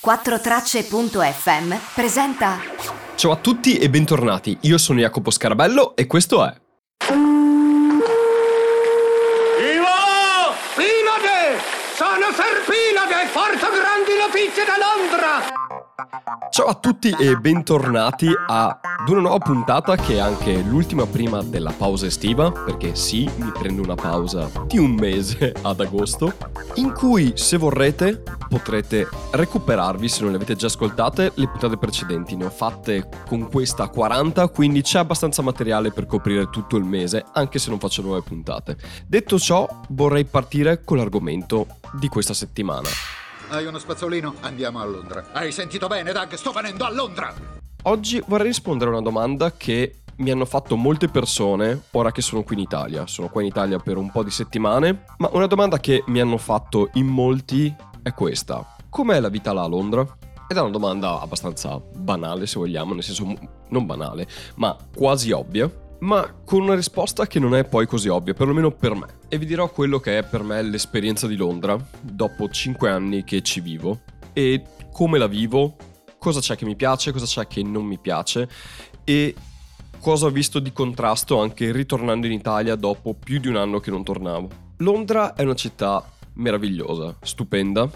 4tracce.fm presenta Ciao a tutti e bentornati, io sono Jacopo Scarabello e questo è Ivo! Pinade! Sono Serpinade! Porto grandi notizie da Londra! Ciao a tutti e bentornati ad una nuova puntata che è anche l'ultima prima della pausa estiva, perché sì, mi prendo una pausa di un mese ad agosto, in cui se vorrete potrete recuperarvi, se non le avete già ascoltate, le puntate precedenti. Ne ho fatte con questa 40, quindi c'è abbastanza materiale per coprire tutto il mese, anche se non faccio nuove puntate. Detto ciò, vorrei partire con l'argomento di questa settimana. Hai uno spazzolino? Andiamo a Londra. Hai sentito bene, Doug? Sto venendo a Londra! Oggi vorrei rispondere a una domanda che mi hanno fatto molte persone ora che sono qui in Italia. Sono qua in Italia per un po' di settimane, ma una domanda che mi hanno fatto in molti è questa. Com'è la vita là a Londra? Ed è una domanda abbastanza banale, se vogliamo, nel senso non banale, ma quasi ovvia, ma con una risposta che non è poi così ovvia, perlomeno per me. E vi dirò quello che è per me l'esperienza di Londra, dopo 5 anni che ci vivo, e come la vivo, cosa c'è che mi piace, cosa c'è che non mi piace, e cosa ho visto di contrasto anche ritornando in Italia dopo più di un anno che non tornavo. Londra è una città meravigliosa, stupenda,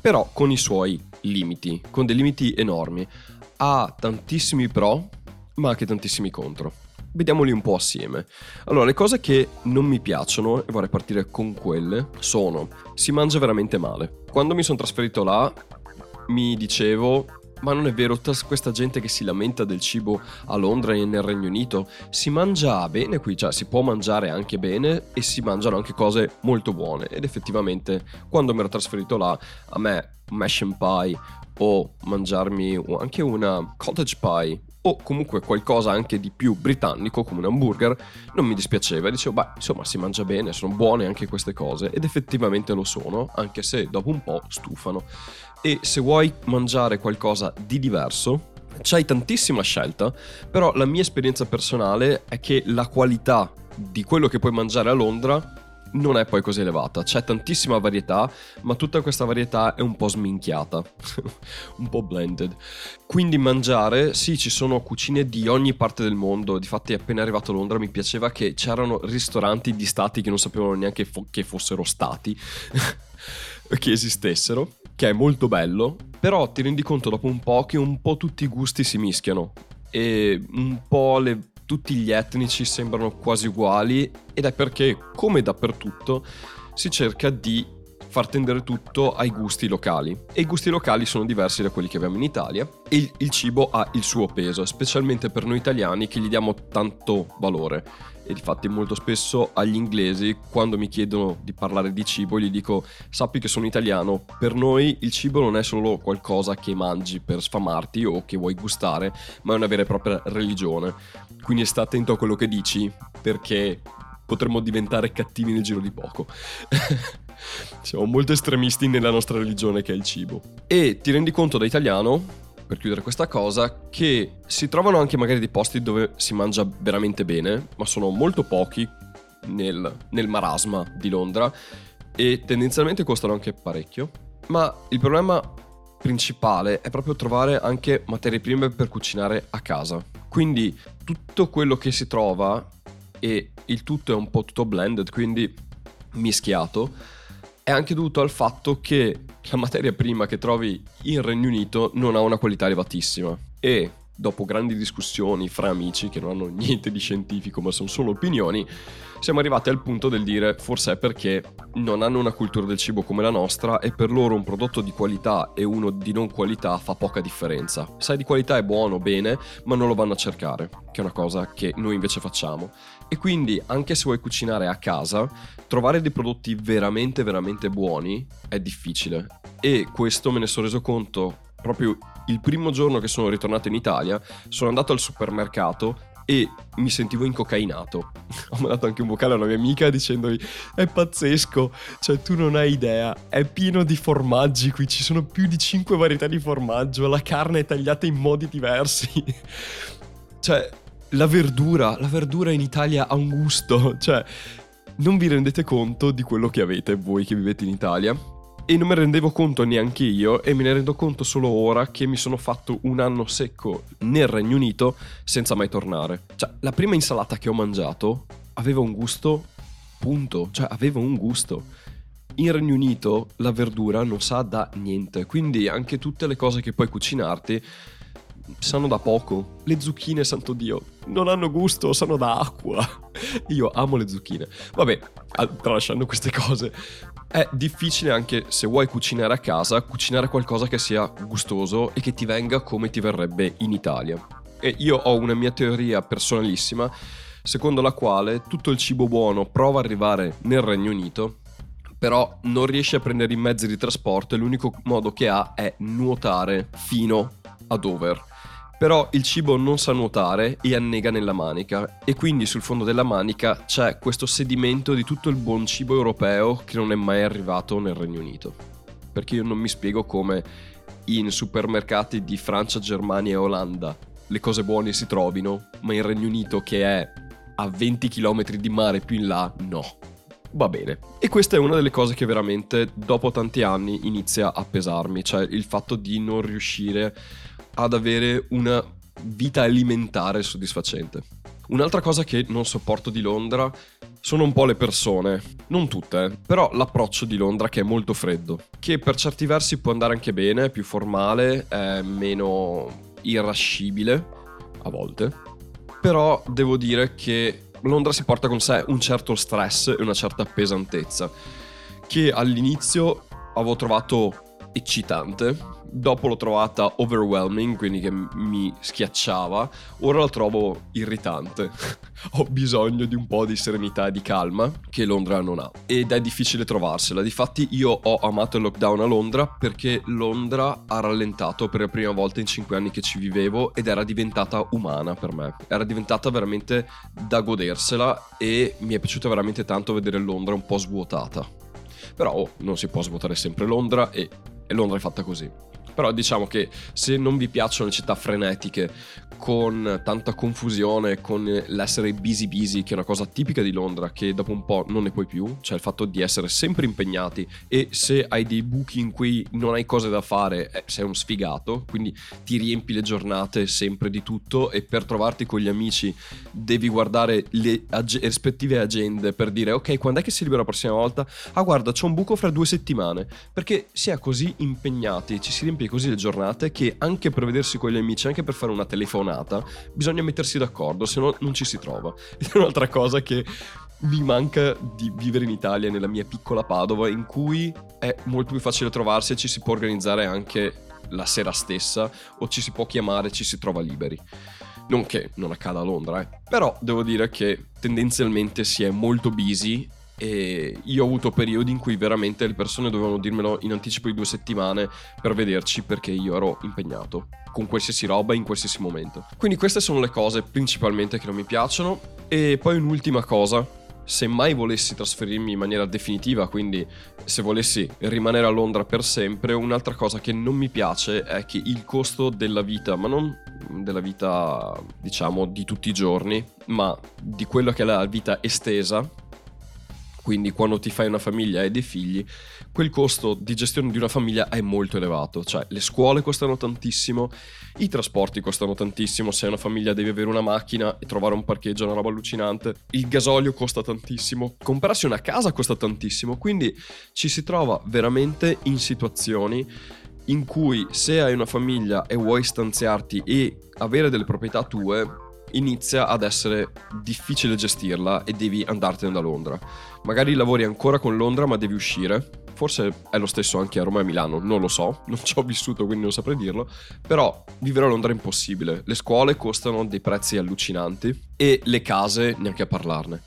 però con i suoi limiti, con dei limiti enormi. Ha tantissimi pro, ma anche tantissimi contro. Vediamoli un po' assieme. Allora, le cose che non mi piacciono, e vorrei partire con quelle, sono si mangia veramente male. Quando mi sono trasferito là, mi dicevo ma non è vero, tutta questa gente che si lamenta del cibo a Londra e nel Regno Unito, si mangia bene qui, cioè si può mangiare anche bene e si mangiano anche cose molto buone. Ed effettivamente quando mi ero trasferito là, a me mash and pie o mangiarmi anche una cottage pie o comunque qualcosa anche di più britannico come un hamburger non mi dispiaceva. Dicevo beh insomma si mangia bene sono buone anche queste cose. Ed effettivamente lo sono anche se dopo un po' stufano. E se vuoi mangiare qualcosa di diverso c'hai tantissima scelta, però la mia esperienza personale è che la qualità di quello che puoi mangiare a Londra non è poi così elevata. C'è tantissima varietà, ma tutta questa varietà è un po' sminchiata, un po' blended. Quindi mangiare, sì, ci sono cucine di ogni parte del mondo. Difatti, appena arrivato a Londra mi piaceva che c'erano ristoranti di stati che non sapevano neanche fo- che fossero stati, che esistessero che è molto bello, però ti rendi conto dopo un po' che un po' tutti i gusti si mischiano e un po' le, tutti gli etnici sembrano quasi uguali ed è perché, come dappertutto, si cerca di far tendere tutto ai gusti locali. E i gusti locali sono diversi da quelli che abbiamo in Italia e il, cibo ha il suo peso, specialmente per noi italiani che gli diamo tanto valore e infatti molto spesso agli inglesi quando mi chiedono di parlare di cibo gli dico sappi che sono italiano, per noi il cibo non è solo qualcosa che mangi per sfamarti o che vuoi gustare, ma è una vera e propria religione. Quindi sta attento a quello che dici perché potremmo diventare cattivi nel giro di poco. Siamo molto estremisti nella nostra religione che è il cibo. E ti rendi conto da italiano per chiudere questa cosa, che si trovano anche magari dei posti dove si mangia veramente bene, ma sono molto pochi nel, nel marasma di Londra e tendenzialmente costano anche parecchio. Ma il problema principale è proprio trovare anche materie prime per cucinare a casa. Quindi tutto quello che si trova e il tutto è un po' tutto blended, quindi mischiato è anche dovuto al fatto che la materia prima che trovi in Regno Unito non ha una qualità elevatissima. E dopo grandi discussioni fra amici che non hanno niente di scientifico ma sono solo opinioni, siamo arrivati al punto del dire forse è perché non hanno una cultura del cibo come la nostra e per loro un prodotto di qualità e uno di non qualità fa poca differenza. Sai di qualità è buono, bene, ma non lo vanno a cercare, che è una cosa che noi invece facciamo. E quindi anche se vuoi cucinare a casa, trovare dei prodotti veramente veramente buoni è difficile. E questo me ne sono reso conto proprio il primo giorno che sono ritornato in Italia, sono andato al supermercato e mi sentivo incocainato. Ho mandato anche un vocale a una mia amica dicendogli è pazzesco, cioè tu non hai idea, è pieno di formaggi qui, ci sono più di 5 varietà di formaggio, la carne è tagliata in modi diversi. cioè, la verdura, la verdura in Italia ha un gusto, cioè non vi rendete conto di quello che avete voi che vivete in Italia E non me ne rendevo conto neanche io e me ne rendo conto solo ora che mi sono fatto un anno secco nel Regno Unito senza mai tornare. Cioè, la prima insalata che ho mangiato aveva un gusto, punto, cioè aveva un gusto. In Regno Unito la verdura non sa da niente, quindi anche tutte le cose che puoi cucinarti sanno da poco. Le zucchine, santo Dio, non hanno gusto, sanno da acqua. Io amo le zucchine. Vabbè, tralasciando queste cose, è difficile anche se vuoi cucinare a casa, cucinare qualcosa che sia gustoso e che ti venga come ti verrebbe in Italia. E io ho una mia teoria personalissima, secondo la quale tutto il cibo buono prova ad arrivare nel Regno Unito, però non riesce a prendere i mezzi di trasporto e l'unico modo che ha è nuotare fino a Dover però il cibo non sa nuotare e annega nella manica e quindi sul fondo della manica c'è questo sedimento di tutto il buon cibo europeo che non è mai arrivato nel Regno Unito. Perché io non mi spiego come in supermercati di Francia, Germania e Olanda le cose buone si trovino, ma in Regno Unito che è a 20 km di mare più in là, no. Va bene. E questa è una delle cose che veramente dopo tanti anni inizia a pesarmi, cioè il fatto di non riuscire ad avere una vita alimentare soddisfacente. Un'altra cosa che non sopporto di Londra sono un po' le persone, non tutte, però l'approccio di Londra che è molto freddo, che per certi versi può andare anche bene, è più formale, è meno irascibile a volte, però devo dire che Londra si porta con sé un certo stress e una certa pesantezza, che all'inizio avevo trovato eccitante, dopo l'ho trovata overwhelming, quindi che mi schiacciava, ora la trovo irritante. Ho bisogno di un po' di serenità e di calma che Londra non ha ed è difficile trovarsela. Difatti io ho amato il lockdown a Londra perché Londra ha rallentato per la prima volta in 5 anni che ci vivevo ed era diventata umana per me. Era diventata veramente da godersela e mi è piaciuto veramente tanto vedere Londra un po' svuotata. Però oh, non si può svuotare sempre Londra e e Londra è fatta così. Però diciamo che se non vi piacciono le città frenetiche, con tanta confusione, con l'essere busy busy, che è una cosa tipica di Londra, che dopo un po' non ne puoi più, cioè il fatto di essere sempre impegnati e se hai dei buchi in cui non hai cose da fare, eh, sei un sfigato, quindi ti riempi le giornate sempre di tutto e per trovarti con gli amici devi guardare le ag- rispettive agende per dire ok, quando è che si libera la prossima volta? Ah guarda, c'è un buco fra due settimane, perché si è così impegnati, ci si riempie così le giornate che anche per vedersi con gli amici, anche per fare una telefonata, bisogna mettersi d'accordo, se no non ci si trova. Ed è un'altra cosa che mi manca di vivere in Italia, nella mia piccola Padova, in cui è molto più facile trovarsi e ci si può organizzare anche la sera stessa o ci si può chiamare, ci si trova liberi. Non che non accada a Londra, eh. però devo dire che tendenzialmente si è molto busy e io ho avuto periodi in cui veramente le persone dovevano dirmelo in anticipo di due settimane per vederci perché io ero impegnato con qualsiasi roba in qualsiasi momento. Quindi queste sono le cose principalmente che non mi piacciono. E poi un'ultima cosa, se mai volessi trasferirmi in maniera definitiva, quindi se volessi rimanere a Londra per sempre, un'altra cosa che non mi piace è che il costo della vita, ma non della vita diciamo di tutti i giorni, ma di quello che è la vita estesa, quindi quando ti fai una famiglia e dei figli, quel costo di gestione di una famiglia è molto elevato, cioè le scuole costano tantissimo, i trasporti costano tantissimo, se hai una famiglia devi avere una macchina e trovare un parcheggio è una roba allucinante, il gasolio costa tantissimo, comprarsi una casa costa tantissimo, quindi ci si trova veramente in situazioni in cui se hai una famiglia e vuoi stanziarti e avere delle proprietà tue, inizia ad essere difficile gestirla e devi andartene da Londra. Magari lavori ancora con Londra ma devi uscire. Forse è lo stesso anche a Roma e Milano, non lo so, non ci ho vissuto quindi non saprei dirlo, però vivere a Londra è impossibile. Le scuole costano dei prezzi allucinanti e le case neanche a parlarne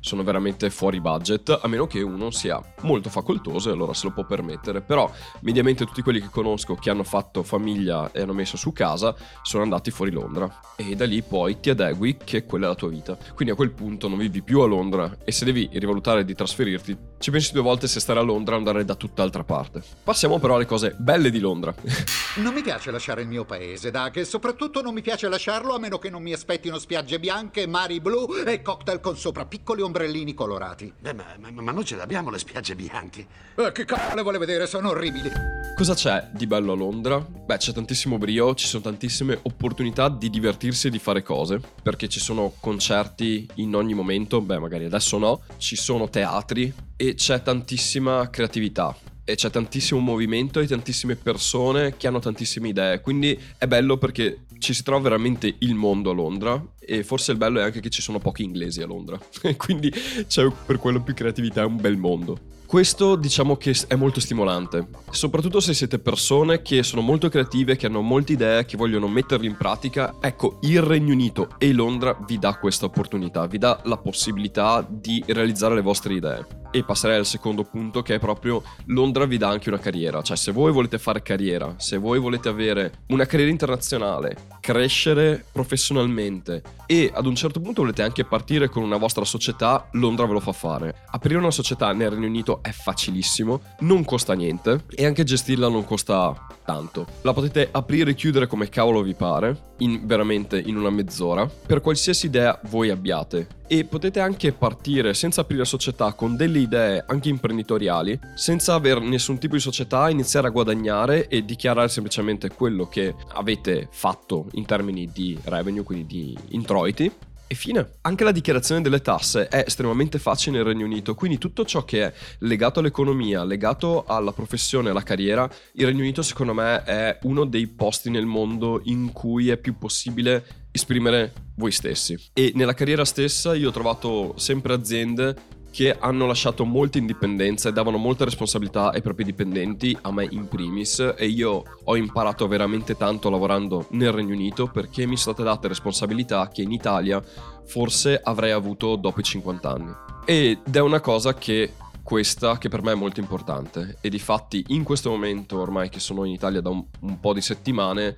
sono veramente fuori budget, a meno che uno sia molto facoltoso e allora se lo può permettere. Però mediamente tutti quelli che conosco che hanno fatto famiglia e hanno messo su casa sono andati fuori Londra e da lì poi ti adegui che quella è la tua vita. Quindi a quel punto non vivi più a Londra e se devi rivalutare di trasferirti, ci pensi due volte se stare a Londra o andare da tutt'altra parte. Passiamo però alle cose belle di Londra. Non mi piace lasciare il mio paese, Doug, e soprattutto non mi piace lasciarlo a meno che non mi aspettino spiagge bianche, mari blu e cocktail con sopra piccoli ombrellini colorati. Beh, ma, ma, ma noi ce l'abbiamo le spiagge bianche. Eh, che cazzo le vuole vedere? Sono orribili. Cosa c'è di bello a Londra? Beh, c'è tantissimo brio, ci sono tantissime opportunità di divertirsi e di fare cose, perché ci sono concerti in ogni momento, beh, magari adesso no, ci sono teatri e c'è tantissima creatività e c'è tantissimo movimento e tantissime persone che hanno tantissime idee. Quindi è bello perché ci si trova veramente il mondo a Londra e forse il bello è anche che ci sono pochi inglesi a Londra. Quindi c'è per quello più creatività, è un bel mondo. Questo diciamo che è molto stimolante, soprattutto se siete persone che sono molto creative, che hanno molte idee, che vogliono metterle in pratica. Ecco, il Regno Unito e Londra vi dà questa opportunità, vi dà la possibilità di realizzare le vostre idee. E passerei al secondo punto che è proprio Londra vi dà anche una carriera, cioè se voi volete fare carriera, se voi volete avere una carriera internazionale, crescere professionalmente e ad un certo punto volete anche partire con una vostra società, Londra ve lo fa fare. Aprire una società nel Regno Unito è facilissimo, non costa niente e anche gestirla non costa tanto. La potete aprire e chiudere come cavolo vi pare, in, veramente in una mezz'ora, per qualsiasi idea voi abbiate. E potete anche partire senza aprire società con delle idee anche imprenditoriali, senza avere nessun tipo di società, iniziare a guadagnare e dichiarare semplicemente quello che avete fatto in termini di revenue, quindi di introiti, e fine. Anche la dichiarazione delle tasse è estremamente facile nel Regno Unito, quindi tutto ciò che è legato all'economia, legato alla professione, alla carriera, il Regno Unito secondo me è uno dei posti nel mondo in cui è più possibile esprimere voi stessi. E nella carriera stessa io ho trovato sempre aziende che hanno lasciato molta indipendenza e davano molta responsabilità ai propri dipendenti, a me in primis, e io ho imparato veramente tanto lavorando nel Regno Unito perché mi sono state date responsabilità che in Italia forse avrei avuto dopo i 50 anni. Ed è una cosa che questa che per me è molto importante e di fatti in questo momento ormai che sono in Italia da un, un po' di settimane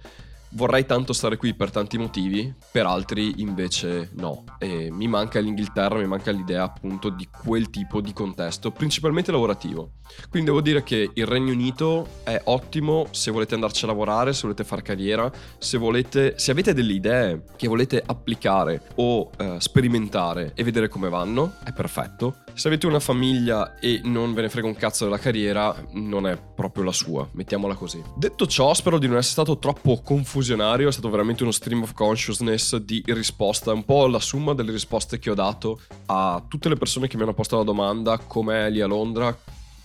vorrei tanto stare qui per tanti motivi, per altri invece no. E mi manca l'Inghilterra, mi manca l'idea appunto di quel tipo di contesto, principalmente lavorativo. Quindi devo dire che il Regno Unito è ottimo se volete andarci a lavorare, se volete fare carriera, se volete, se avete delle idee che volete applicare o eh, sperimentare e vedere come vanno, è perfetto. Se avete una famiglia e non ve ne frega un cazzo della carriera, non è proprio la sua, mettiamola così. Detto ciò, spero di non essere stato troppo confusionario, è stato veramente uno stream of consciousness di risposta, un po' la somma delle risposte che ho dato a tutte le persone che mi hanno posto la domanda com'è lì a Londra,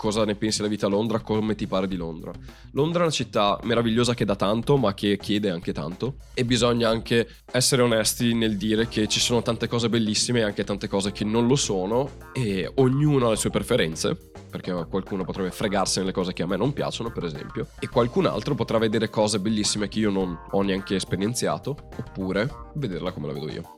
cosa ne pensi della vita a Londra, come ti pare di Londra. Londra è una città meravigliosa che dà tanto, ma che chiede anche tanto. E bisogna anche essere onesti nel dire che ci sono tante cose bellissime e anche tante cose che non lo sono, e ognuno ha le sue preferenze. Perché qualcuno potrebbe fregarsi nelle cose che a me non piacciono, per esempio, e qualcun altro potrà vedere cose bellissime che io non ho neanche esperienziato, oppure vederla come la vedo io.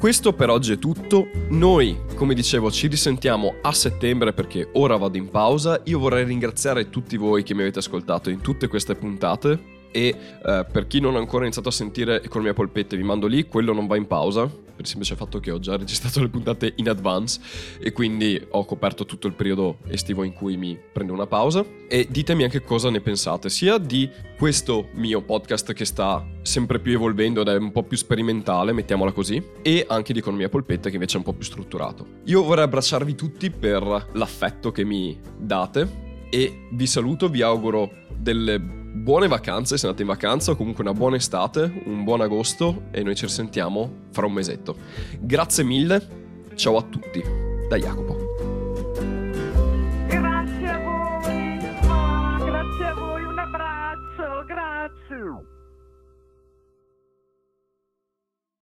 Questo per oggi è tutto. Noi, come dicevo, ci risentiamo a settembre perché ora vado in pausa. Io vorrei ringraziare tutti voi che mi avete ascoltato in tutte queste puntate e eh, per chi non ha ancora iniziato a sentire Economia Polpette vi mando lì, quello non va in pausa per il semplice fatto che ho già registrato le puntate in advance e quindi ho coperto tutto il periodo estivo in cui mi prendo una pausa e ditemi anche cosa ne pensate sia di questo mio podcast che sta sempre più evolvendo ed è un po' più sperimentale, mettiamola così, e anche di Economia Polpette che invece è un po' più strutturato. Io vorrei abbracciarvi tutti per l'affetto che mi date e vi saluto, vi auguro delle buone vacanze se andate in vacanza o comunque una buona estate, un buon agosto e noi ci risentiamo fra un mesetto. Grazie mille, ciao a tutti, da Jacopo.